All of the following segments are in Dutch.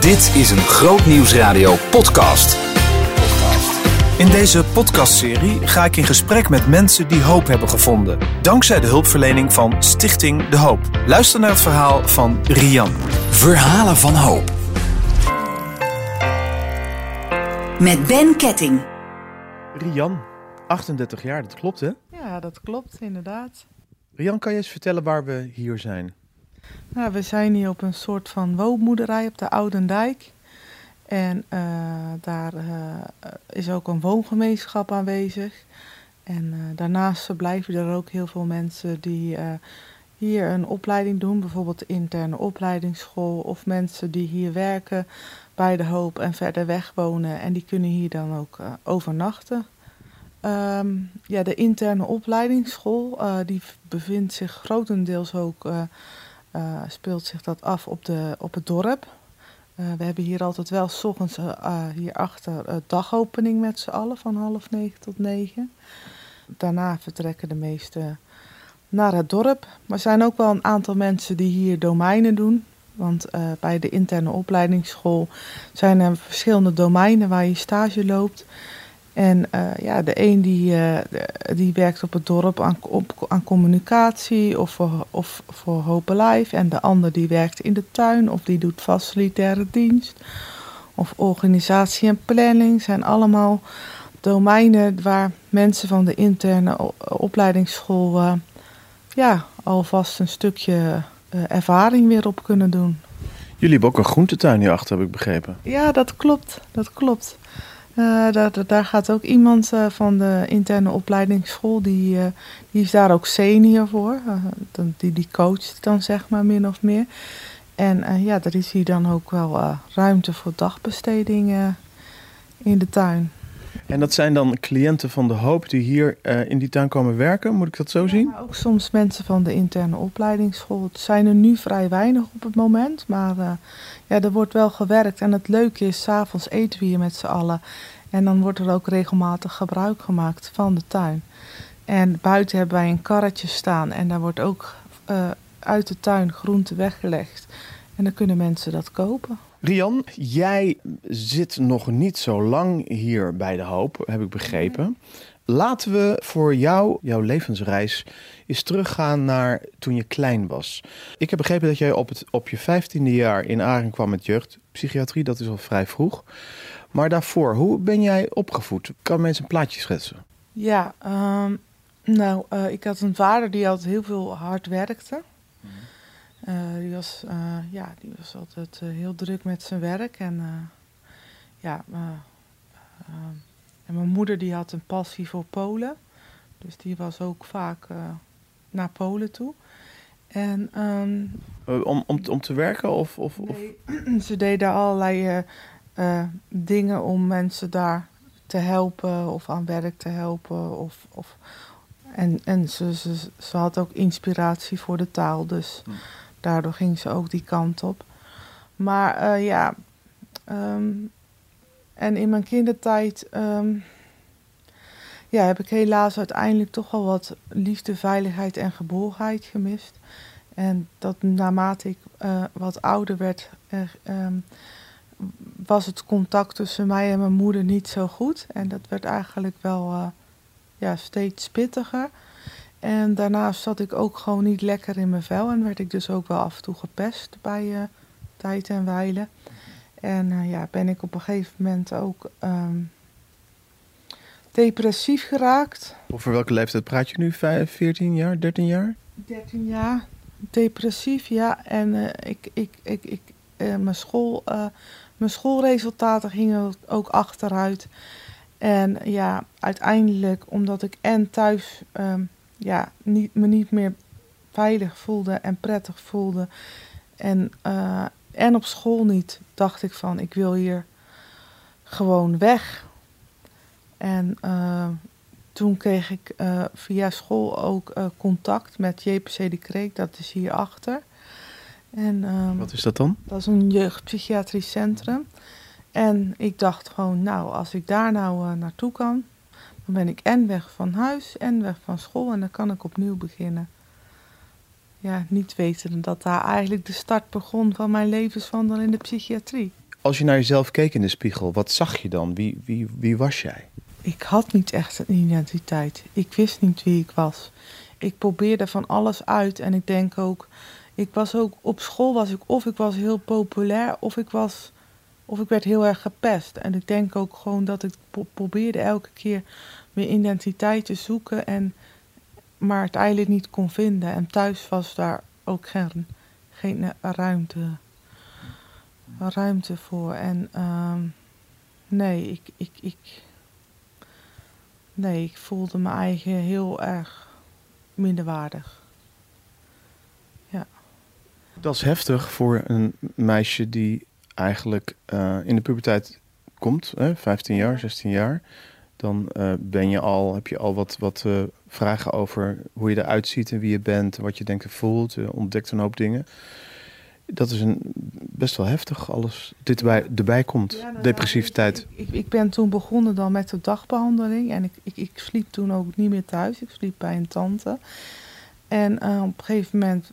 Dit is een Groot Nieuwsradio podcast. In deze podcastserie ga ik in gesprek met mensen die hoop hebben gevonden. Dankzij de hulpverlening van Stichting De Hoop. Luister naar het verhaal van Rian. Verhalen van hoop. Met Ben Ketting. Rian, 38 jaar, dat klopt hè? Ja, dat klopt inderdaad. Rian, kan je eens vertellen waar we hier zijn? Nou, we zijn hier op een soort van woonmoederij op de Oudendijk. En eh, daar eh, is ook een woongemeenschap aanwezig. En eh, daarnaast verblijven er ook heel veel mensen die hier een opleiding doen, bijvoorbeeld de interne opleidingsschool, of mensen die hier werken bij de hoop en verder weg wonen. En die kunnen hier dan ook overnachten. Ehm, ja, de interne opleidingsschool die bevindt zich grotendeels ook uh, speelt zich dat af op, de, op het dorp. Uh, we hebben hier altijd wel s ochtends uh, hierachter dagopening met z'n allen van half negen tot negen. Daarna vertrekken de meesten naar het dorp. Maar er zijn ook wel een aantal mensen die hier domeinen doen. Want bij de interne opleidingsschool zijn er verschillende domeinen waar je stage loopt. En uh, ja, de een die, uh, die werkt op het dorp aan, op, aan communicatie of voor, of voor Hope Life. En de ander die werkt in de tuin of die doet facilitaire dienst. Of organisatie en planning zijn allemaal domeinen waar mensen van de interne opleidingsschool uh, ja, alvast een stukje ervaring weer op kunnen doen. Jullie hebben ook een groentetuin hierachter, heb ik begrepen. Ja, dat klopt. Dat klopt. Uh, daar, daar, gaat ook iemand uh, van de interne opleidingsschool, die, uh, die is daar ook senior voor. die, die coacht dan zeg maar min of meer. En ja, er is hier dan ook wel ruimte voor dagbesteding in de tuin. En dat zijn dan cliënten van de hoop die hier in die tuin komen werken, moet ik dat zo zien? ook soms mensen van de interne opleidingsschool. Het zijn er nu vrij weinig op het moment, maar ja, er wordt wel gewerkt. En het leuke is, s'avonds eten we hier met z'n allen. En dan wordt er ook regelmatig gebruik gemaakt van de tuin. En buiten hebben wij een karretje staan en daar wordt ook uh, uit de tuin groente weggelegd. En dan kunnen mensen dat kopen. Rian, jij zit nog niet zo lang hier bij de Hoop, heb ik begrepen. Laten we voor jou, jouw levensreis, eens teruggaan naar toen je klein was. Ik heb begrepen dat jij op, het, op je vijftiende jaar in Aring kwam met jeugdpsychiatrie. Dat is al vrij vroeg. Maar daarvoor, hoe ben jij opgevoed? Kan mensen een plaatje schetsen? Ja, ehm, nou, uh, ik had een vader die altijd heel veel hard werkte. Uh, die, was, uh, ja, die was altijd heel druk met zijn werk. En ja, en mijn moeder die had een passie voor Polen. Dus die was ook vaak naar Polen toe. En, um, om, om, om te werken? Of, of, nee, of? ze deden allerlei uh, dingen om mensen daar te helpen of aan werk te helpen. Of, of, en en ze, ze, ze had ook inspiratie voor de taal, dus hm. Daardoor ging ze ook die kant op. Maar uh, ja, um, en in mijn kindertijd um, ja, heb ik helaas uiteindelijk toch wel wat liefde, veiligheid en geborenheid gemist. En dat naarmate ik uh, wat ouder werd, um, was het contact tussen mij en mijn moeder niet zo goed. En dat werd eigenlijk wel uh, ja, steeds pittiger. En daarnaast zat ik ook gewoon niet lekker in mijn vel. En werd ik dus ook wel af en toe gepest bij uh, tijd en wijle. En uh, ja, ben ik op een gegeven moment ook um, depressief geraakt. Over welke leeftijd praat je nu? 5, 14 jaar, 13 jaar? 13 jaar. Depressief, ja. En ik, ik, ik, ik, mijn school mijn schoolresultaten gingen ook achteruit. En ja, uiteindelijk, omdat ik en thuis um, ja, niet, me niet meer veilig voelde en prettig voelde. En, uh, en op school niet, dacht ik van ik wil hier gewoon weg. En uh, toen kreeg ik uh, via school ook contact met JPC de Kreek, dat is hierachter. En, um, Wat is dat dan? Dat is een jeugdpsychiatrisch centrum. En ik dacht gewoon, nou, als ik daar nou naartoe kan, dan ben ik en weg van huis en weg van school en dan kan ik opnieuw beginnen. Ja, niet weten dat daar eigenlijk de start begon van mijn levenswandel in de psychiatrie. Als je naar jezelf keek in de spiegel, wat zag je dan? Wie, wie, wie was jij? Ik had niet echt een identiteit. Ik wist niet wie ik was. Ik probeerde van alles uit en ik denk ook, ik was ook op school was ik of ik was heel populair of ik was of ik werd heel erg gepest. En ik denk ook gewoon dat ik probeerde elke keer mijn identiteit te zoeken en maar het eigenlijk niet kon vinden. En thuis was daar ook geen, geen ruimte, ruimte voor. En ehm, nee, ik, ik, ik, nee, ik voelde me eigen heel erg minderwaardig. Ja. Dat is heftig voor een meisje die eigenlijk uh, in de puberteit komt, hè, 15 jaar, 16 jaar. Dan uh, ben je al, heb je al wat, wat uh, vragen over hoe je eruit ziet en wie je bent, wat je denkt en voelt. Je ontdekt een hoop dingen. Dat is een, best wel heftig, alles dit erbij, erbij komt, ja, nou, depressiviteit. Ik, ik, ik, ben toen begonnen dan met de dagbehandeling en ik, ik, ik sliep toen ook niet meer thuis. Ik sliep bij een tante. En uh, op een gegeven moment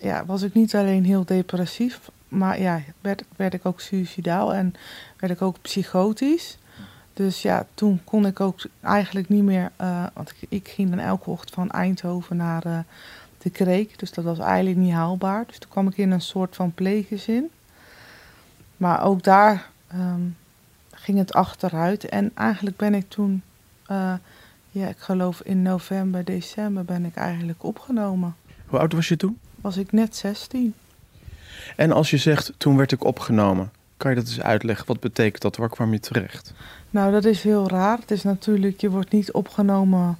ja, was ik niet alleen heel depressief, maar ja, werd, werd ik ook suicidaal en werd ik ook psychotisch. Dus ja, toen kon ik ook eigenlijk niet meer, uh, want ik, ik, ging dan elke ochtend van Eindhoven naar uh, de Kreek. Dus dat was eigenlijk niet haalbaar. Dus toen kwam ik in een soort van pleeggezin. Maar ook daar um, ging het achteruit. En eigenlijk ben ik toen, uh, ja, ik geloof in november, december ben ik eigenlijk opgenomen. Hoe oud was je toen? Was ik net 16. En als je zegt, toen werd ik opgenomen, kan je dat eens uitleggen? Wat betekent dat? Waar kwam je terecht? Nou, dat is heel raar. Het is natuurlijk, je wordt niet opgenomen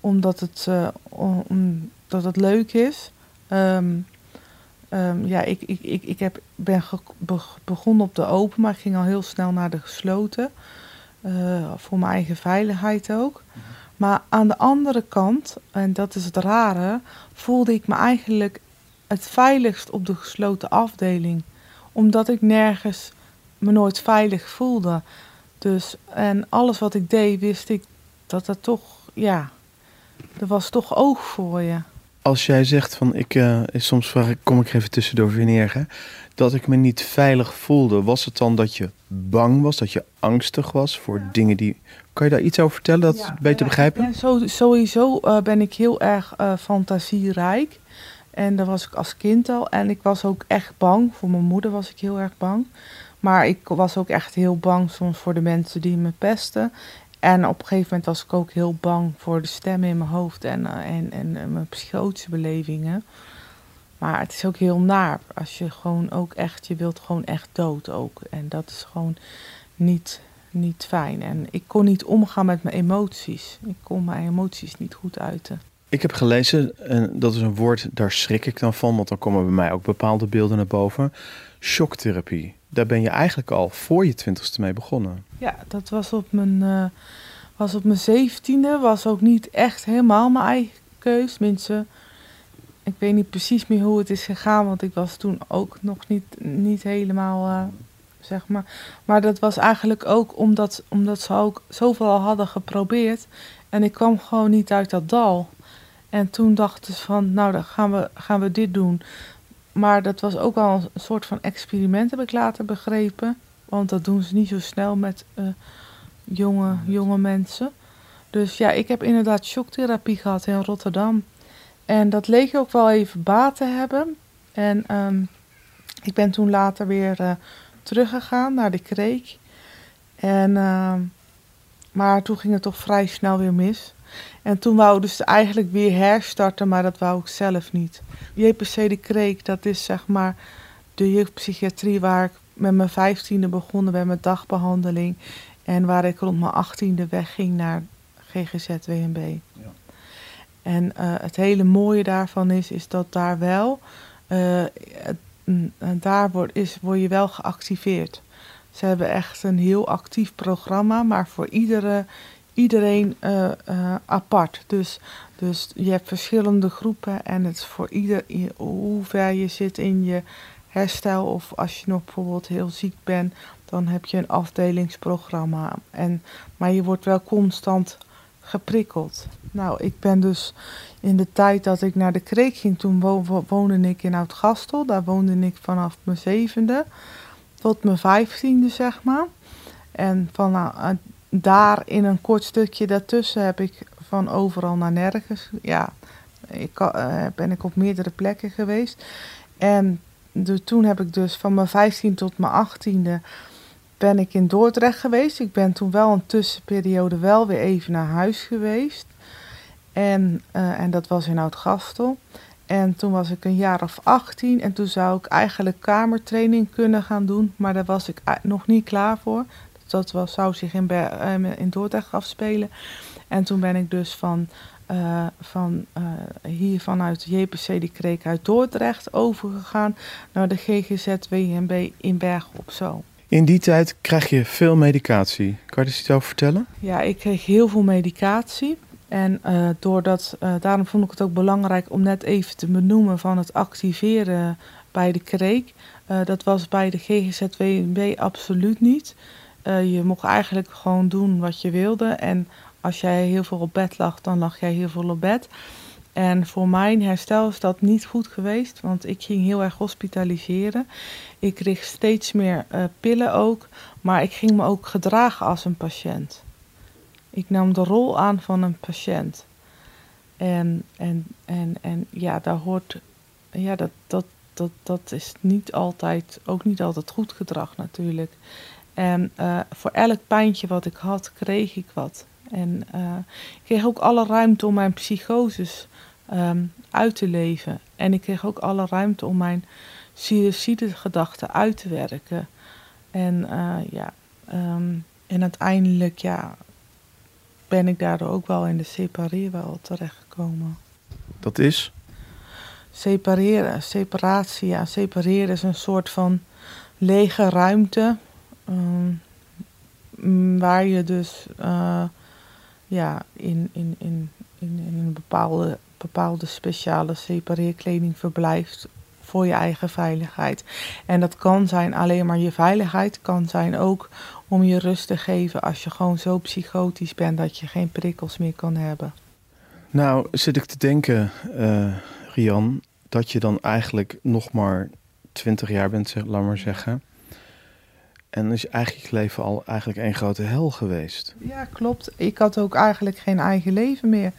omdat het, uh, omdat het leuk is. Um, um, ja, ik, ik, ik, ik heb, ben begonnen op de open, maar ik ging al heel snel naar de gesloten. Uh, voor mijn eigen veiligheid ook. Mhm. Maar aan de andere kant, en dat is het rare, voelde ik me eigenlijk het veiligst op de gesloten afdeling. Omdat ik nergens me nooit veilig voelde. Dus, en alles wat ik deed, wist ik dat er toch, ja, er was toch oog voor je. Als jij zegt van, ik, uh, soms vraag ik, kom ik even tussendoor wanneer, dat ik me niet veilig voelde, was het dan dat je bang was, dat je angstig was voor dingen die... Kan je daar iets over vertellen, dat ja, beter begrijpen? Ja, sowieso uh, ben ik heel erg uh, fantasierijk. En dat was ik als kind al. En ik was ook echt bang. Voor mijn moeder was ik heel erg bang. Maar ik was ook echt heel bang soms voor de mensen die me pesten. En op een gegeven moment was ik ook heel bang voor de stemmen in mijn hoofd en, uh, en, en uh, mijn psychotische belevingen. Maar het is ook heel naar als je gewoon ook echt, je wilt gewoon echt dood ook. En dat is gewoon niet, niet fijn. En ik kon niet omgaan met mijn emoties. Ik kon mijn emoties niet goed uiten. Ik heb gelezen, en dat is een woord, daar schrik ik dan van, want dan komen bij mij ook bepaalde beelden naar boven. Shocktherapie. Daar ben je eigenlijk al voor je twintigste mee begonnen. Ja, dat was op mijn, uh, was op mijn zeventiende. Was ook niet echt helemaal mijn eigen keus. Mensen, ik weet niet precies meer hoe het is gegaan, want ik was toen ook nog niet, niet helemaal, uh, zeg maar. Maar dat was eigenlijk ook omdat, omdat ze ook zoveel al hadden geprobeerd. En ik kwam gewoon niet uit dat dal. En toen dachten ze van, nou dan gaan we, gaan we dit doen. Maar dat was ook al een soort van experiment, heb ik later begrepen. Want dat doen ze niet zo snel met uh, jonge, jonge mensen. Dus ja, ik heb inderdaad shocktherapie gehad in Rotterdam. En dat leek ook wel even baat te hebben. En um, ik ben toen later weer uh, teruggegaan naar de kreek. En, uh, maar toen ging het toch vrij snel weer mis. En toen wou dus eigenlijk weer herstarten, maar dat wou ik zelf niet. JPC de Kreek, dat is zeg maar de jeugdpsychiatrie waar ik met mijn vijftiende begonnen ben met dagbehandeling. En waar ik rond mijn achttiende wegging naar GGZ WNB. Ja. En uh, het hele mooie daarvan is, is dat daar wel, uh, daar word, is, word je wel geactiveerd. Ze hebben echt een heel actief programma, maar voor iedere iedereen uh, uh, apart. Dus, dus je hebt verschillende groepen en het is voor ieder hoe ver je zit in je herstel. Of als je nog bijvoorbeeld heel ziek bent, dan heb je een afdelingsprogramma. En, maar je wordt wel constant geprikkeld. Nou, ik ben dus in de tijd dat ik naar de kreek ging, toen wo woonde ik in Oud-Gastel. Daar woonde ik vanaf mijn zevende. tot mijn vijftiende, zeg maar. En van nou, daar in een kort stukje daartussen heb ik van overal naar nergens. Ja, ik, uh, ben ik op meerdere plekken geweest. En toen heb ik dus van mijn 15 tot mijn 18e ben ik in Dordrecht geweest. Ik ben toen wel een tussenperiode wel weer even naar huis geweest. En, uh, en dat was in Oud-Gastel. En toen was ik een jaar of 18 en toen zou ik eigenlijk kamertraining kunnen gaan doen, maar daar was ik nog niet klaar voor. Dat was, zou zich in, ehm, in Dordrecht afspelen. En toen ben ik dus van, uh, van uh, hier vanuit JPC de Kreek uit Dordrecht overgegaan naar de GGZ WNB in Bergen op Zoom. In die tijd krijg je veel medicatie. Kan je er iets over vertellen? Ja, ik kreeg heel veel medicatie. En uh, doordat, uh, daarom vond ik het ook belangrijk om net even te benoemen van het activeren bij de kreek. Uh, dat was bij de GGZWB absoluut niet. Je mocht eigenlijk gewoon doen wat je wilde. En als jij heel veel op bed lag, dan lag jij heel veel op bed. En voor mijn herstel is dat niet goed geweest, want ik ging heel erg hospitaliseren. Ik kreeg steeds meer pillen ook, maar ik ging me ook gedragen als een patiënt. Ik nam de rol aan van een patiënt. En, en, en, en ja, daar hoort, ja, dat, dat, dat, dat is niet altijd, ook niet altijd goed gedrag natuurlijk. En uh, voor elk pijntje wat ik had, kreeg ik wat. En uh, ik kreeg ook alle ruimte om mijn psychoses um, uit te leven. En ik kreeg ook alle ruimte om mijn suicide-gedachten uit te werken. En uh, ja, um, en uiteindelijk, ja, ben ik daardoor ook wel in de separeerwel terechtgekomen. Dat is? Separeren, separatie. Ja, separeren is een soort van lege ruimte. Um, waar je dus uh, ja, in, in, in, in, een bepaalde, bepaalde speciale separeerkleding verblijft voor je eigen veiligheid. En dat kan zijn alleen maar je veiligheid, kan zijn ook om je rust te geven als je gewoon zo psychotisch bent dat je geen prikkels meer kan hebben. Nou, zit ik te denken, uh, Rian, dat je dan eigenlijk nog maar 20 jaar bent, laat maar zeggen. En is eigenlijk je leven al eigenlijk één grote hel geweest. Ja, klopt. Ik had ook eigenlijk geen eigen leven meer.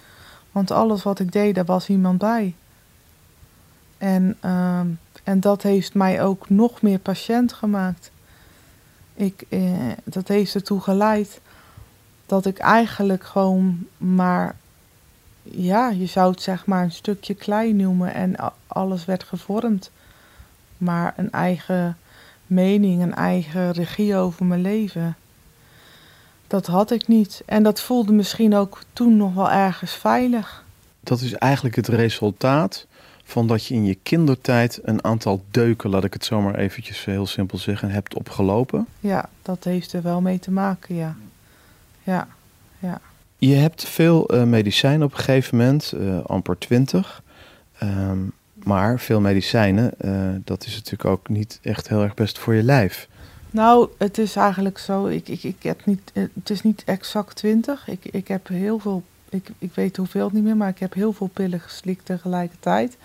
Want alles wat ik deed, daar was iemand bij. En, uh, en dat heeft mij ook nog meer patiënt gemaakt. Ik, eh, dat heeft ertoe geleid dat ik eigenlijk gewoon maar, ja, je zou het zeg maar een stukje klein noemen en alles werd gevormd. Maar een eigen mening, een eigen regie over mijn leven. Dat had ik niet. En dat voelde misschien ook toen nog wel ergens veilig. Dat is eigenlijk het resultaat van dat je in je kindertijd een aantal deuken, laat ik het zomaar eventjes heel simpel zeggen, hebt opgelopen? Ja, dat heeft er wel mee te maken, ja. Ja, ja. Je hebt veel uh, medicijnen op een gegeven moment, uh, amper 20. Um, maar veel medicijnen, uh, dat is natuurlijk ook niet echt heel erg best voor je lijf. Nou, het is eigenlijk zo, ik, ik, ik heb niet, het is niet exact 20. Ik, ik heb heel veel ik, ik weet hoeveel niet meer, maar ik heb heel veel pillen geslikt tegelijkertijd.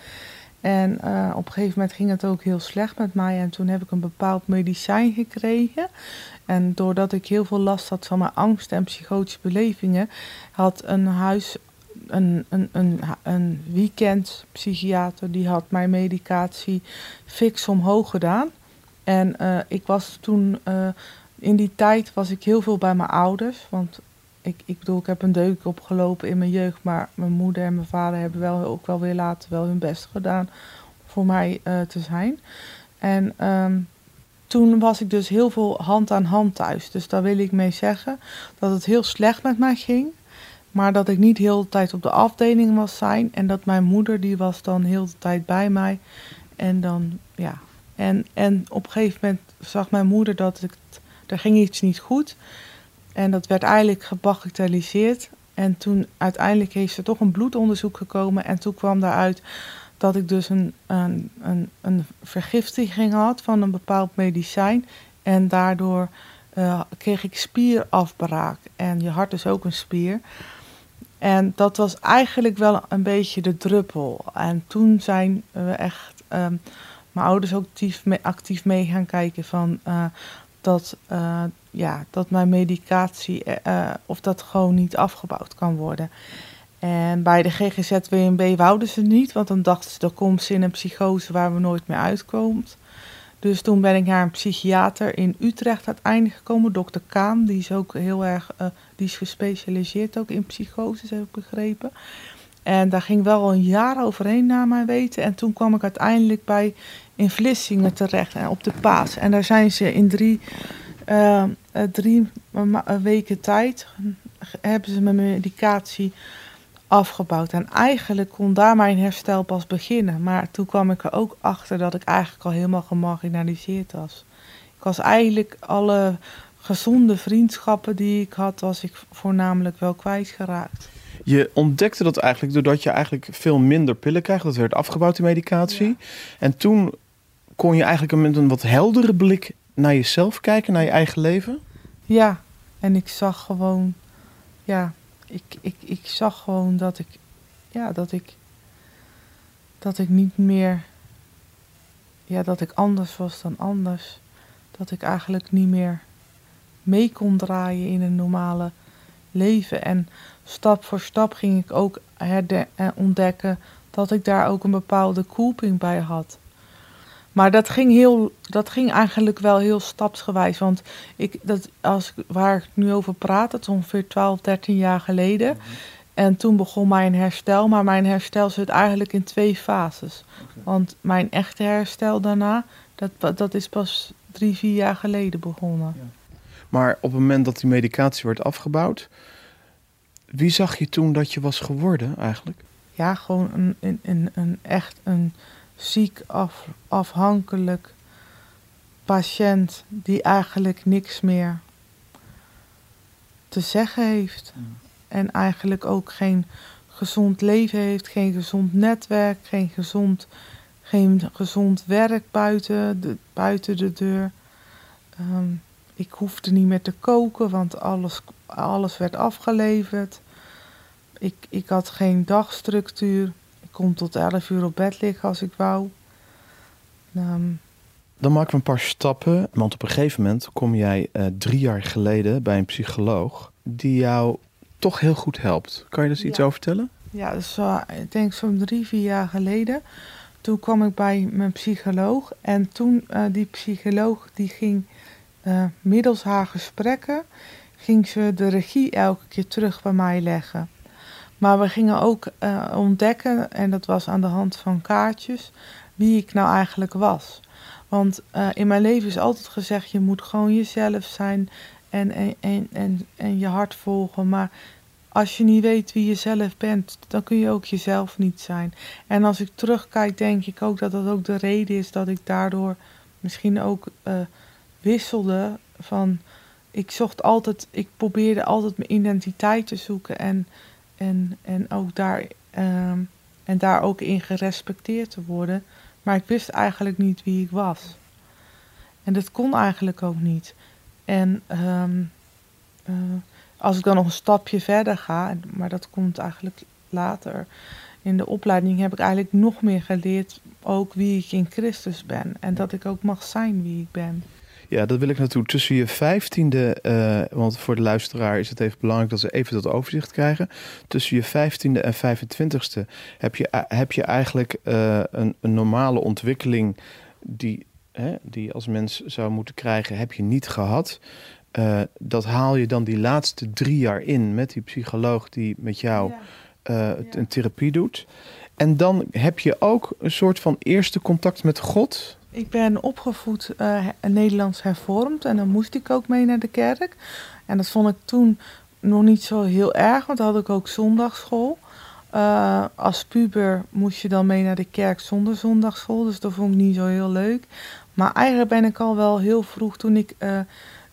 En uh, op een gegeven moment ging het ook heel slecht met mij. En toen heb ik een bepaald medicijn gekregen. En doordat ik heel veel last had van mijn angst en psychotische belevingen, had een huis, een, een, een, een weekendpsychiater, die had mijn medicatie fix omhoog gedaan. En uh, ik was toen, uh, in die tijd was ik heel veel bij mijn ouders. Want ik, ik bedoel, ik heb een deuk opgelopen in mijn jeugd, maar mijn moeder en mijn vader hebben wel ook wel weer later wel hun best gedaan voor mij uh, te zijn. En um, toen was ik dus heel veel hand aan hand thuis. Dus daar wil ik mee zeggen dat het heel slecht met mij ging. Maar dat ik niet heel de tijd op de afdeling was zijn. En dat mijn moeder, die was dan heel de tijd bij mij. En dan, ja. En, en op een gegeven moment zag mijn moeder dat ik, er ging iets niet goed. En dat werd eigenlijk gebagatelliseerd. En toen uiteindelijk heeft er toch een bloedonderzoek gekomen. En toen kwam daaruit dat ik dus een, een, een, een vergiftiging had van een bepaald medicijn. En daardoor uh, kreeg ik spierafbraak. En je hart is ook een spier. En dat was eigenlijk wel een beetje de druppel. En toen zijn we echt. Um, mijn ouders ook actief mee, actief mee gaan kijken van eh, dat, eh, ja, dat mijn medicatie eh, of dat gewoon niet afgebouwd kan worden. En bij de GGZ-WNB wouden ze niet, want dan dachten ze, dat komt ze in een psychose waar we nooit meer uitkomt. Dus toen ben ik naar een psychiater in Utrecht uiteindelijk gekomen, dokter Kaan. Die is ook heel erg, uh, die is gespecialiseerd ook in psychoses, heb ik begrepen. En daar ging wel een jaar overheen naar mijn weten. En toen kwam ik uiteindelijk bij in Vlissingen terecht, en op de Paas. En daar zijn ze in drie, uh, drie weken tijd, hebben ze mijn medicatie afgebouwd. En eigenlijk kon daar mijn herstel pas beginnen. Maar toen kwam ik er ook achter dat ik eigenlijk al helemaal gemarginaliseerd was. Ik was eigenlijk alle gezonde vriendschappen die ik had, was ik voornamelijk wel kwijtgeraakt. Je ontdekte dat eigenlijk doordat je eigenlijk veel minder pillen krijgt. Dat werd afgebouwd, die medicatie. En toen kon je eigenlijk met een wat heldere blik naar jezelf kijken, naar je eigen leven? Ja, en ik zag gewoon, ja, ik, ik, ik zag gewoon dat ik, ja, dat ik, dat ik niet meer, ja, dat ik anders was dan anders. Dat ik eigenlijk niet meer mee kon draaien in een normale leven. En stap voor stap ging ik ook ontdekken dat ik daar ook een bepaalde koeping bij had. Maar dat ging, heel, dat ging eigenlijk wel heel stapsgewijs. Want ik, dat, als, waar ik nu over praat, dat is ongeveer 12, 13 jaar geleden. Mhm. En toen begon mijn herstel. Maar mijn herstel zit eigenlijk in twee fases. Want mijn echte herstel daarna, dat, dat is pas drie, vier jaar geleden begonnen. Ja. Maar op het moment dat die medicatie werd afgebouwd, wie zag je toen dat je was geworden eigenlijk? Ja, gewoon een, een, een, een echt een ziek, af, afhankelijk patiënt die eigenlijk niks meer te zeggen heeft. En eigenlijk ook geen gezond leven heeft, geen gezond netwerk, geen gezond, geen gezond werk buiten de, buiten de deur. Ehm, ik hoefde niet meer te koken, want alles, alles werd afgeleverd. Ik, ik had geen dagstructuur kon tot 11 uur op bed liggen als ik wou. Um, dan maken we een paar stappen. Want op een gegeven moment kom jij uh, drie jaar geleden bij een psycholoog die jou toch heel goed helpt. Kan je daar iets over vertellen? Ja, dus uh, ik denk zo'n drie, vier jaar geleden. Toen kwam ik bij mijn psycholoog. En toen uh, die psycholoog die ging middels haar gesprekken, ging ze de regie elke keer terug bij mij leggen. Maar we gingen ook uh, ontdekken, en dat was aan de hand van kaartjes, wie ik nou eigenlijk was. Want uh, in mijn leven is altijd gezegd: je moet gewoon jezelf zijn en, en, en, en, je hart volgen. Maar als je niet weet wie je zelf bent, dan kun je ook jezelf niet zijn. En als ik terugkijk, denk ik ook dat dat ook de reden is dat ik daardoor misschien ook uh, wisselde van. Ik zocht altijd, ik probeerde altijd mijn identiteit te zoeken en en, en, ook daar, ehm, en daar ook in gerespecteerd te worden. Maar ik wist eigenlijk niet wie ik was. En dat kon eigenlijk ook niet. En ehm, eh, als ik dan nog een stapje verder ga, maar dat komt eigenlijk later. In de opleiding heb ik eigenlijk nog meer geleerd ook wie ik in Christus ben. En dat ik ook mag zijn wie ik ben. Ja, dat wil ik naartoe. Tussen je vijftiende, uh, want voor de luisteraar is het even belangrijk dat ze even dat overzicht krijgen. Tussen je vijftiende en 25ste heb je, eh, heb je eigenlijk uh, een, een, normale ontwikkeling die, hè, die als mens zou moeten krijgen, heb je niet gehad. Uh, dat haal je dan die laatste drie jaar in met die psycholoog die met jou ja. een therapie doet. En dan heb je ook een soort van eerste contact met God. Ik ben opgevoed uh, Nederlands hervormd en dan moest ik ook mee naar de kerk. En dat vond ik toen nog niet zo heel erg, want dan had ik ook zondagschool. Uh, als puber moest je dan mee naar de kerk zonder zondagschool, dus dat vond ik niet zo heel leuk. Maar eigenlijk ben ik al wel heel vroeg toen ik, uh,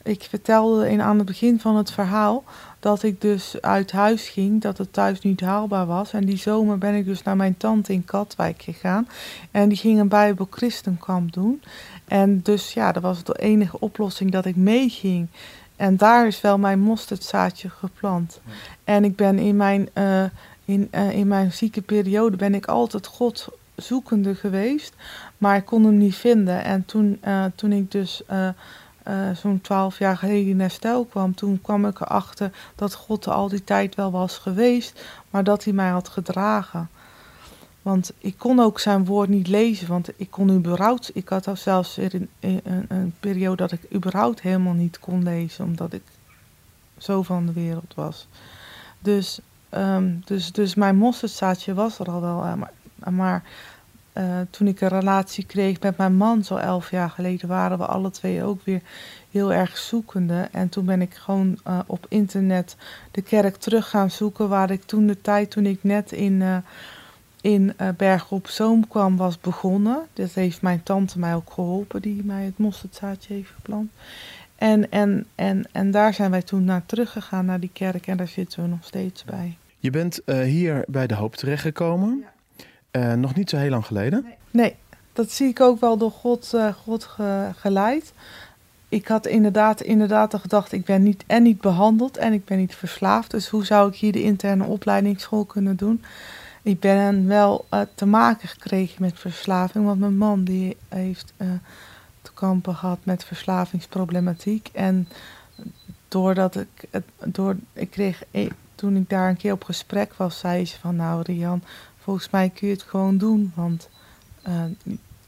ik vertelde in, aan het begin van het verhaal dat ik dus uit huis ging, dat het thuis niet haalbaar was. En die zomer ben ik dus naar mijn tante in Katwijk gegaan. En die ging een Bijbel Christenkamp doen. En dus ja, dat was de enige oplossing dat ik meeging. En daar is wel mijn mosterdzaadje geplant. En ik ben in mijn, uh, in, uh, in mijn zieke periode ben ik altijd God zoekende geweest, maar ik kon hem niet vinden. En toen, eh, toen ik dus eh, zo'n twaalf jaar geleden in herstel kwam, toen kwam ik erachter dat God al die tijd wel was geweest, maar dat hij mij had gedragen. Want ik kon ook zijn woord niet lezen, want ik kon überhaupt, ik had zelfs in, een, een periode dat ik überhaupt helemaal niet kon lezen, omdat ik zo van de wereld was. Dus, ehm, dus, dus mijn mosterdzaadje was er al wel, eh, maar, maar eh, toen ik een relatie kreeg met mijn man, zo elf jaar geleden, waren we alle twee ook weer heel erg zoekende. En toen ben ik gewoon eh, op internet de kerk terug gaan zoeken, waar ik toen de tijd, toen ik net in, uh, in Berg op Zoom kwam, was begonnen. Dat heeft mijn tante mij ook geholpen, die mij het mosterdzaadje heeft geplant. En, en, en, en daar zijn wij toen naar teruggegaan, naar die kerk, en daar zitten we nog steeds bij. Je bent hier bij de Hoop terechtgekomen. Ja. Uh, nog niet zo heel lang geleden. Nee, dat zie ik ook wel door God, uh, God ge, geleid. Ik had inderdaad, inderdaad de gedachte, ik ben niet en niet behandeld en ik ben niet verslaafd. Dus hoe zou ik hier de interne opleidingsschool kunnen doen? Ik ben wel uh, te maken gekregen met verslaving, want mijn man die heeft te kampen gehad met verslavingsproblematiek. En doordat ik, door, ik kreeg, toen ik daar een keer op gesprek was, zei ze van nou Rian, volgens mij kun je het gewoon doen. Want uh,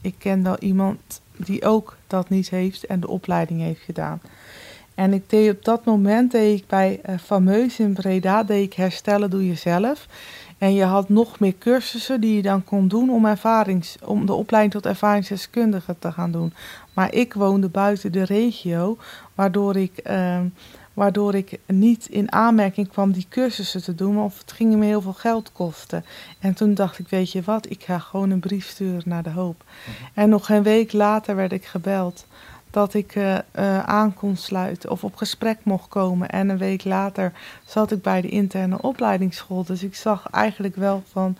ik ken wel iemand die ook dat niet heeft en de opleiding heeft gedaan. En ik deed op dat moment deed ik bij uh, Fameus in Breda deed ik herstellen doe jezelf. En je had nog meer cursussen die je dan kon doen om, ervarings, om de opleiding tot ervaringsdeskundige te gaan doen. Maar ik woonde buiten de regio, waardoor ik uh, Waardoor ik niet in aanmerking kwam die cursussen te doen, of het ging me heel veel geld kosten. En toen dacht ik, weet je wat, ik ga gewoon een brief sturen naar de hoop. Mhm. En nog een week later werd ik gebeld dat ik uh, uh, aan kon sluiten of op gesprek mocht komen. En een week later zat ik bij de interne opleidingsschool. Dus ik zag eigenlijk wel van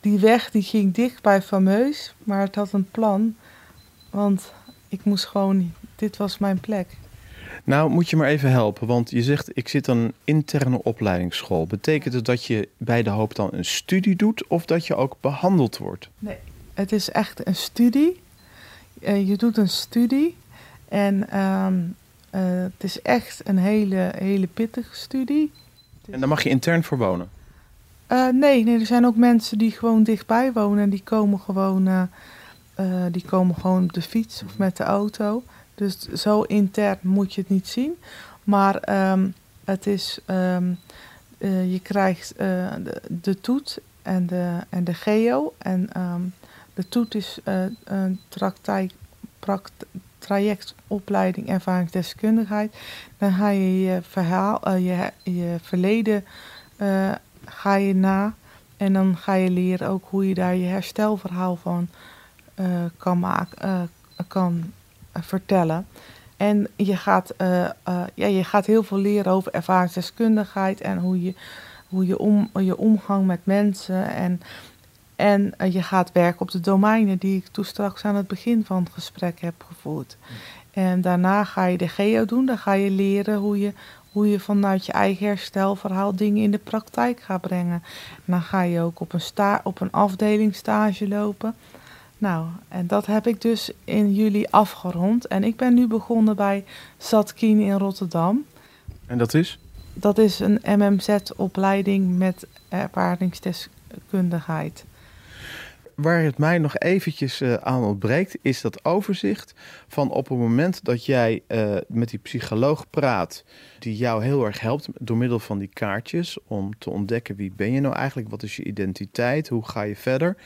die weg die ging dicht bij fameus, maar het had een plan. Want ik moest gewoon, dit was mijn plek. Nou, moet je maar even helpen, want je zegt ik zit aan een interne opleidingsschool. Betekent het dat je bij de hoop dan een studie doet of dat je ook behandeld wordt? Nee, het is echt een studie. Uh, je doet een studie en um, uh, het is echt een hele, hele pittige studie. En daar mag je intern voor wonen? Uh, nee, nee, er zijn ook mensen die gewoon dichtbij wonen en die komen gewoon, die komen gewoon op de fiets of met de auto. Dus zo intern moet je het niet zien. Maar um, het is, um, uh, je krijgt uh, de, de, toet en de, en de geo. En um, de toet is uh, een praktijk, prakt, trajectopleiding ervaringsdeskundigheid. Dan ga je je verhaal, je, je verleden ga je na. En dan ga je leren ook hoe je daar je herstelverhaal van kan maken, kan vertellen. En je gaat, uh, uh, ja, je gaat heel veel leren over ervaringsdeskundigheid en hoe je, hoe je, om, je omgang met mensen. En, en je gaat werken op de domeinen die ik toen straks aan het begin van het gesprek heb gevoerd. En daarna ga je de geo doen. Dan ga je leren hoe je, hoe je vanuit je eigen herstelverhaal dingen in de praktijk gaat brengen. En dan ga je ook op een, sta op een afdeling stage lopen. Nou, en dat heb ik dus in juli afgerond. En ik ben nu begonnen bij Zatkien in Rotterdam. En dat is? Dat is een MMZ-opleiding met ervaringsdeskundigheid. Waar het mij nog eventjes uh, aan ontbreekt, is dat overzicht van op het moment dat jij uh, met die psycholoog praat, die jou heel erg helpt door middel van die kaartjes om te ontdekken wie ben je nou eigenlijk, wat is je identiteit, hoe ga je verder.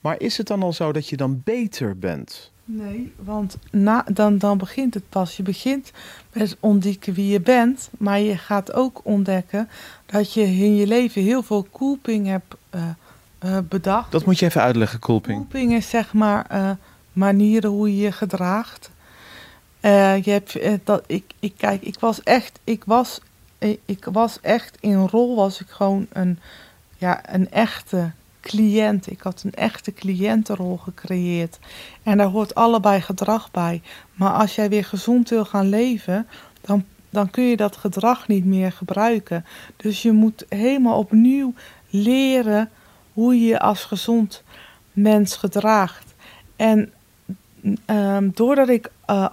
Maar is het dan al zo dat je dan beter bent? Nee, want na, dan, dan begint het pas. Je begint met ontdekken wie je bent, maar je gaat ook ontdekken dat je in je leven heel veel koeping hebt uh, uh, bedacht. Dat moet je even uitleggen, koeping. Koeping is zeg maar uh, manieren hoe je je gedraagt. je hebt, dat, ik, ik, kijk, ik was echt, ik was, ik, ik was echt in rol, was ik gewoon een, ja, een echte cliënt. Ik had een echte cliëntenrol gecreëerd. En daar hoort allebei gedrag bij. Maar als jij weer gezond wil gaan leven, dan, dan kun je dat gedrag niet meer gebruiken. Dus je moet helemaal opnieuw leren hoe je als gezond mens gedraagt. En ehm, doordat ik eh,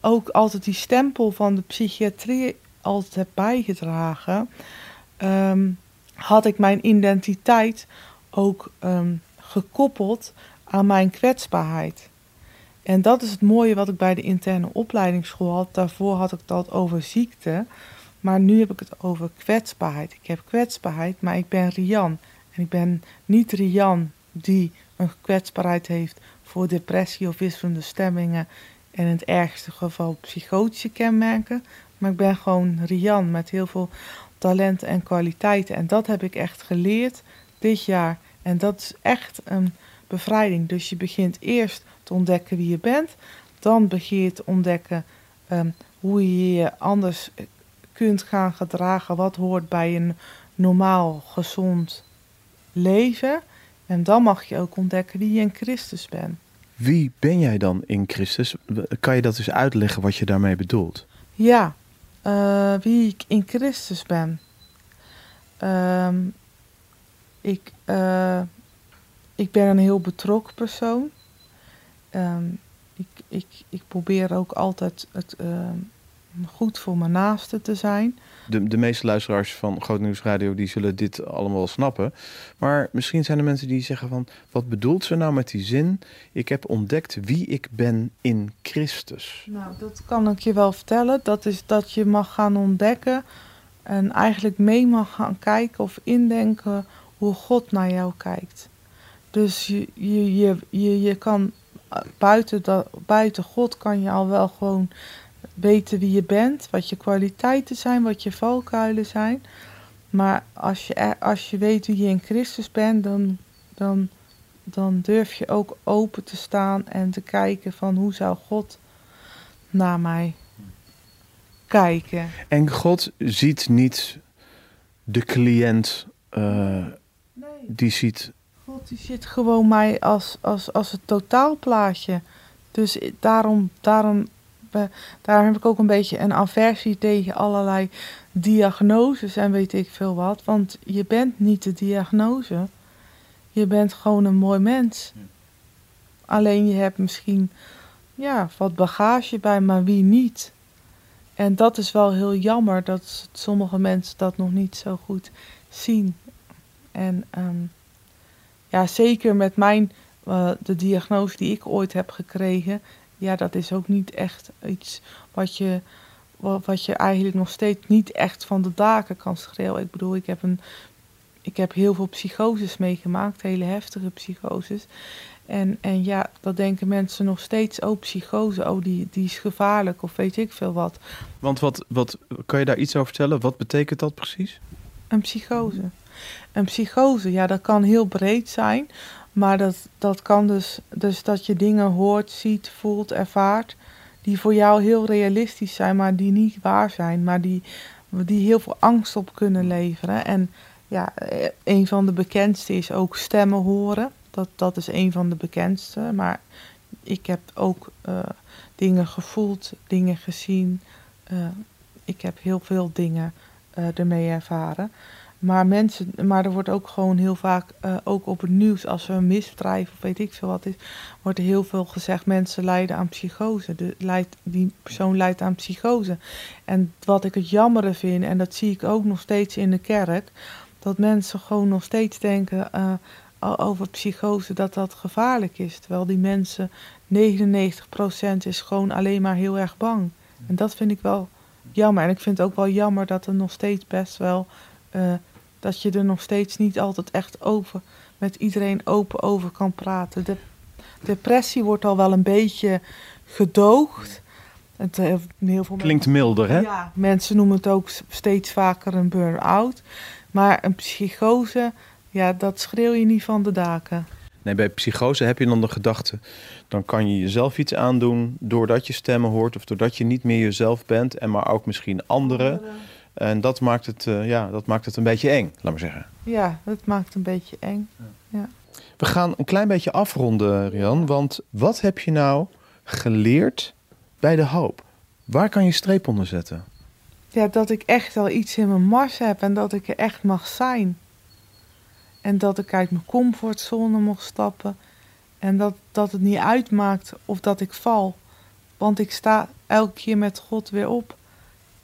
ook altijd die stempel van de psychiatrie altijd heb bijgedragen, ehm, had ik mijn identiteit ook ehm, gekoppeld aan mijn kwetsbaarheid. En dat is het mooie wat ik bij de interne opleidingsschool had. Daarvoor had ik dat over ziekte. Maar nu heb ik het over kwetsbaarheid. Ik heb kwetsbaarheid, maar ik ben Rian. En ik ben niet Rian die een kwetsbaarheid heeft voor depressie of wisselende stemmingen. En in het ergste geval psychotische kenmerken. Maar ik ben gewoon Rian met heel veel talenten en kwaliteiten. En dat heb ik echt geleerd dit jaar. En dat is echt een bevrijding. Dus je begint eerst te ontdekken wie je bent. Dan begin je te ontdekken ehm, hoe je je anders kunt gaan gedragen. Wat hoort bij een normaal, gezond leven. En dan mag je ook ontdekken wie je in Christus bent. Wie ben jij dan in Christus? Kan je dat eens uitleggen wat je daarmee bedoelt? Ja, eh, wie ik in Christus ben. Ehm, ik, eh, ik ben een heel betrokken persoon. Ehm, ik, ik, ik probeer ook altijd het, ehm, goed voor mijn naaste te zijn. De, de meeste luisteraars van Groot Nieuws Radio die zullen dit allemaal wel snappen. Maar misschien zijn er mensen die zeggen van... wat bedoelt ze nou met die zin? Ik heb ontdekt wie ik ben in Christus. Nou, dat kan ik je wel vertellen. Dat is dat je mag gaan ontdekken en eigenlijk mee mag gaan kijken of indenken hoe God naar jou kijkt. Dus je, je, je, je, kan eh, buiten, dat, buiten God kan je al wel gewoon weten wie je bent, wat je kwaliteiten zijn, wat je valkuilen zijn. Maar als je, er- als je weet wie je in Christus bent, dan, dan, dan durf je ook open te staan en te kijken van hoe zou God naar mij kijken. En God ziet niet de cliënt, eh, die ziet... God die zit gewoon mij als, als, als het totaalplaatje. Dus daarom, daarom, daarom heb ik ook een beetje een aversie tegen allerlei diagnoses en weet ik veel wat. Want je bent niet de diagnose. Je bent gewoon een mooi mens. Alleen je hebt misschien ja, wat bagage bij, maar wie niet? En dat is wel heel jammer dat sommige mensen dat nog niet zo goed zien. En ehm, ja, zeker met mijn, eh, de diagnose die ik ooit heb gekregen, ja, dat is ook niet echt iets wat je, wa- wat je eigenlijk nog steeds niet echt van de daken kan schreeuwen. Ik bedoel, ik heb, een, ik heb heel veel psychoses meegemaakt, hele heftige psychoses. En, en ja, dat denken mensen nog steeds, oh, psychose, oh, die, die is gevaarlijk of weet ik veel wat. Want wat, wat, kan je daar iets over vertellen? Wat betekent dat precies? Een psychose. Een psychose, ja, dat kan heel breed zijn. Maar dat, dat kan dus, dus dat je dingen hoort, ziet, voelt, ervaart. Die voor jou heel realistisch zijn, maar die niet waar zijn. Maar die, die heel veel angst op kunnen leveren. En ja, eh, een van de bekendste is ook stemmen horen. Dat, dat is een van de bekendste. Maar ik heb ook eh, dingen gevoeld, dingen gezien. Eh, ik heb heel veel dingen eh, ermee ervaren. Maar, mensen, maar er wordt ook gewoon heel vaak, eh, ook op het nieuws, als er een misdrijf of weet ik veel wat is, wordt er heel veel gezegd: mensen lijden aan psychose. De, lijdt, die persoon lijdt aan psychose. En wat ik het jammere vind, en dat zie ik ook nog steeds in de kerk, dat mensen gewoon nog steeds denken eh, over psychose dat dat gevaarlijk is. Terwijl die mensen, 99% is gewoon alleen maar heel erg bang. En dat vind ik wel jammer. En ik vind het ook wel jammer dat er nog steeds best wel. Eh, dat je er nog steeds niet altijd echt over. met iedereen open over kan praten. De depressie wordt al wel een beetje gedoogd. Het, eh, heel veel Klinkt milder, hè? ja, mensen noemen het ook steeds vaker een burn-out. Maar een psychose, ja, dat schreeuw je niet van de daken. Nee, bij psychose heb je dan de gedachte... dan kan je jezelf iets aandoen doordat je stemmen hoort... of doordat je niet meer jezelf bent... en maar ook misschien anderen. En dat maakt het, eh, ja, dat maakt het een beetje eng, laat maar zeggen. Ja, dat maakt een beetje eng. We gaan een klein beetje afronden, Rian. Want wat heb je nou geleerd bij de hoop? Waar kan je streep onder zetten? Ja, dat ik echt wel iets in mijn mars heb en dat ik er echt mag zijn. En dat ik uit mijn comfortzone mocht stappen. En dat, dat het niet uitmaakt of dat ik val. Want ik sta elke keer met God weer op.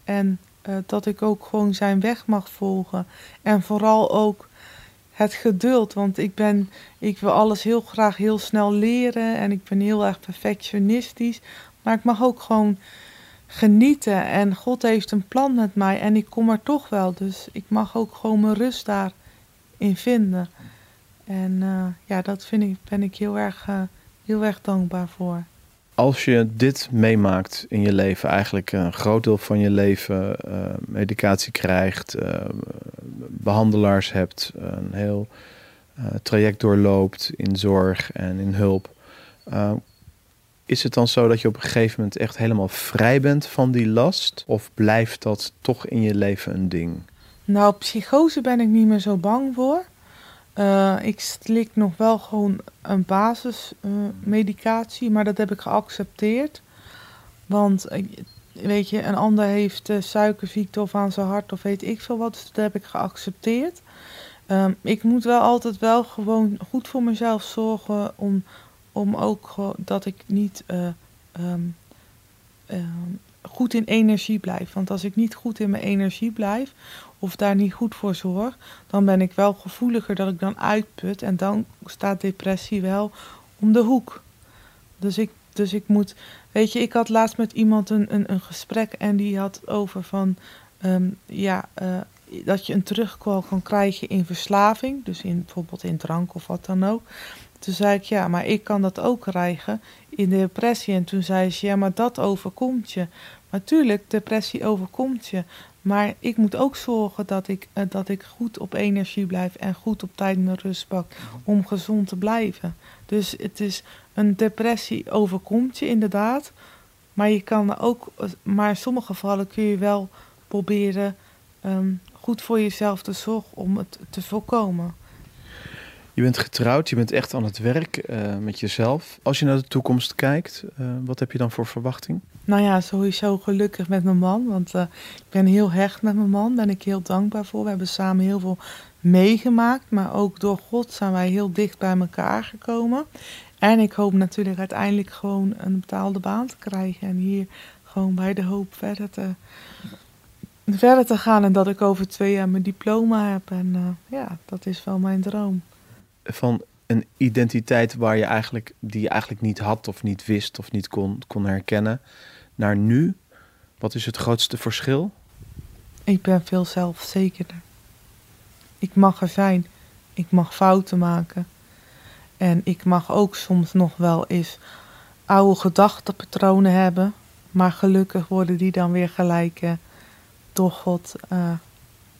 En eh, dat ik ook gewoon zijn weg mag volgen. En vooral ook het geduld. Want ik, ben, ik wil alles heel graag heel snel leren. En ik ben heel erg perfectionistisch. Maar ik mag ook gewoon genieten. En God heeft een plan met mij. En ik kom er toch wel. Dus ik mag ook gewoon mijn rust daarin vinden. En uh, ja, dat vind ik, ben ik heel erg, uh, heel erg dankbaar voor. Als je dit meemaakt in je leven, eigenlijk een groot deel van je leven uh, medicatie krijgt, behandelaars hebt, een heel traject doorloopt in zorg en in hulp. is het dan zo dat je op een gegeven moment echt helemaal vrij bent van die last? Of blijft dat toch in je leven een ding? Nou, psychose ben ik niet meer zo bang voor. Uh, ik slik nog wel gewoon een basismedicatie, maar dat heb ik geaccepteerd. Want weet je, een ander heeft uh, suikerziekte of aan zijn hart of weet ik veel wat, dus dat heb ik geaccepteerd. Um, ik moet wel altijd wel gewoon goed voor mezelf zorgen om, om ook dat ik niet um, goed in energie blijf. Want als ik niet goed in mijn energie blijf, of daar niet goed voor zorg, dan ben ik wel gevoeliger dat ik dan uitput. En dan staat depressie wel om de hoek. Dus ik, dus ik moet. Weet je, ik had laatst met iemand een, een, een gesprek en die had over van. Um, ja, uh, dat je een terugkwal kan krijgen in verslaving. Dus in, bijvoorbeeld in drank of wat dan ook. Toen zei ik, ja, maar ik kan dat ook krijgen in depressie. En toen zei ze, ja, maar dat overkomt je. Natuurlijk, depressie overkomt je. Maar ik moet ook zorgen dat ik, uh, dat ik goed op energie blijf en goed op tijd mijn rust pak om gezond te blijven. Dus het is een depressie overkomt je inderdaad. Maar je kan ook, maar in sommige gevallen kun je wel proberen um, goed voor jezelf te zorgen om het te voorkomen. Je bent getrouwd, je bent echt aan het werk uh, met jezelf. Als je naar de toekomst kijkt, wat heb je dan voor verwachting? Nou ja, sowieso gelukkig met mijn man. Want uh, ik ben heel hecht met mijn man. Ben ik heel dankbaar voor. We hebben samen heel veel meegemaakt. Maar ook door God zijn wij heel dicht bij elkaar gekomen. En ik hoop natuurlijk uiteindelijk gewoon een betaalde baan te krijgen. En hier gewoon bij de hoop verder te, verder te gaan. En dat ik over twee jaar mijn diploma heb. En ja, dat is wel mijn droom van een identiteit waar je eigenlijk, die je eigenlijk niet had of niet wist of niet kon, kon herkennen, naar nu? Wat is het grootste verschil? Ik ben veel zelfzekerder. Ik mag er zijn. Ik mag fouten maken. En ik mag ook soms nog wel eens oude gedachtenpatronen hebben. Maar gelukkig worden die dan weer gelijk uh, door God uh,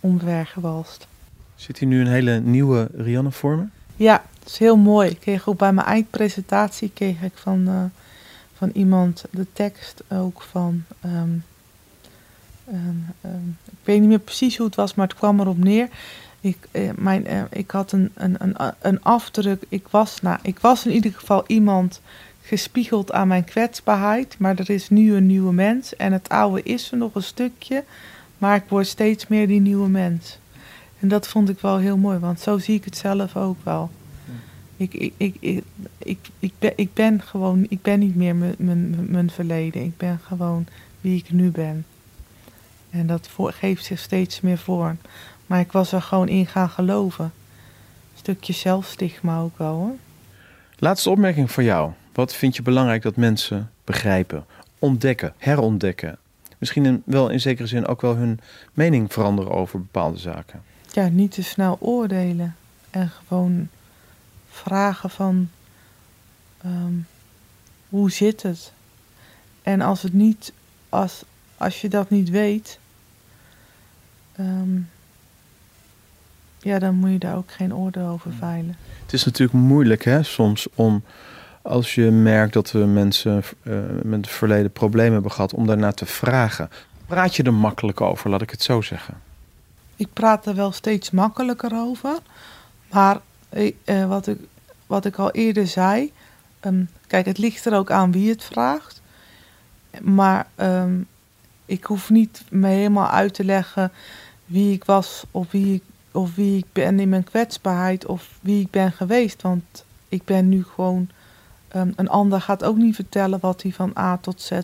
omvergewalst. Zit hier nu een hele nieuwe Rianne voor me? Ja, dat is heel mooi. Ik kreeg ook bij mijn eindpresentatie kreeg ik van, uh, van iemand de tekst ook van. Um, um, um, ik weet niet meer precies hoe het was, maar het kwam erop neer. Ik, uh, mijn, uh, ik had een, een, een, een afdruk. Ik was, nou, ik was in ieder geval iemand gespiegeld aan mijn kwetsbaarheid. Maar er is nu een nieuwe mens. En het oude is er nog een stukje. Maar ik word steeds meer die nieuwe mens. En dat vond ik wel heel mooi, want zo zie ik het zelf ook wel. Ik, ik, ik, ik, ik, ben, ik ben gewoon, ik ben niet meer mijn, mijn, mijn verleden. Ik ben gewoon wie ik nu ben. En dat voor, geeft zich steeds meer voor. Maar ik was er gewoon in gaan geloven. Een stukje zelfstigma ook wel hoor. Laatste opmerking voor jou. Wat vind je belangrijk dat mensen begrijpen, ontdekken, herontdekken? Misschien in, wel in zekere zin ook wel hun mening veranderen over bepaalde zaken ja, niet te snel oordelen. En gewoon vragen van um, hoe zit het? En als het niet, als, als je dat niet weet, um, ja, dan moet je daar ook geen oordeel over veilen. Het is natuurlijk moeilijk hè, soms om als je merkt dat we mensen uh, met het verleden problemen hebben gehad, om daarna te vragen. Praat je er makkelijk over, laat ik het zo zeggen? ik praat er wel steeds makkelijker over. Maar eh, wat, ik, wat ik al eerder zei, um, kijk, het ligt er ook aan wie het vraagt. Maar um, ik hoef niet me helemaal uit te leggen wie ik was of wie ik, of wie ik ben in mijn kwetsbaarheid of wie ik ben geweest. Want ik ben nu gewoon Ehm, een ander gaat ook niet vertellen wat hij van A tot Z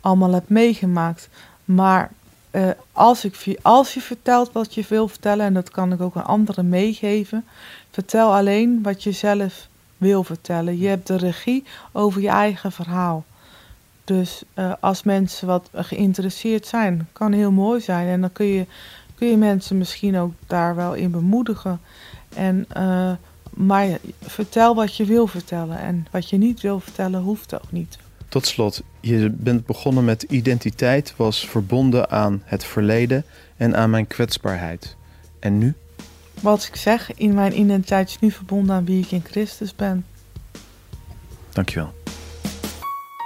allemaal hebt meegemaakt. Maar eh, als, ik, als je vertelt wat je wil vertellen, en dat kan ik ook aan anderen meegeven, vertel alleen wat je zelf wil vertellen. Je hebt de regie over je eigen verhaal. Dus uh, als mensen wat geïnteresseerd zijn, kan heel mooi zijn. En dan kun je, kun je mensen misschien ook daar wel in bemoedigen. En, uh, maar vertel wat je wil vertellen. En wat je niet wil vertellen, hoeft ook niet. Tot slot, je bent begonnen met identiteit was verbonden aan het verleden en aan mijn kwetsbaarheid. En nu? Wat ik zeg, in mijn identiteit is nu verbonden aan wie ik in Christus ben. Dankjewel.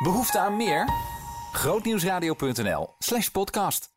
Behoefte aan meer? Grootnieuwsradio.nl slash podcast.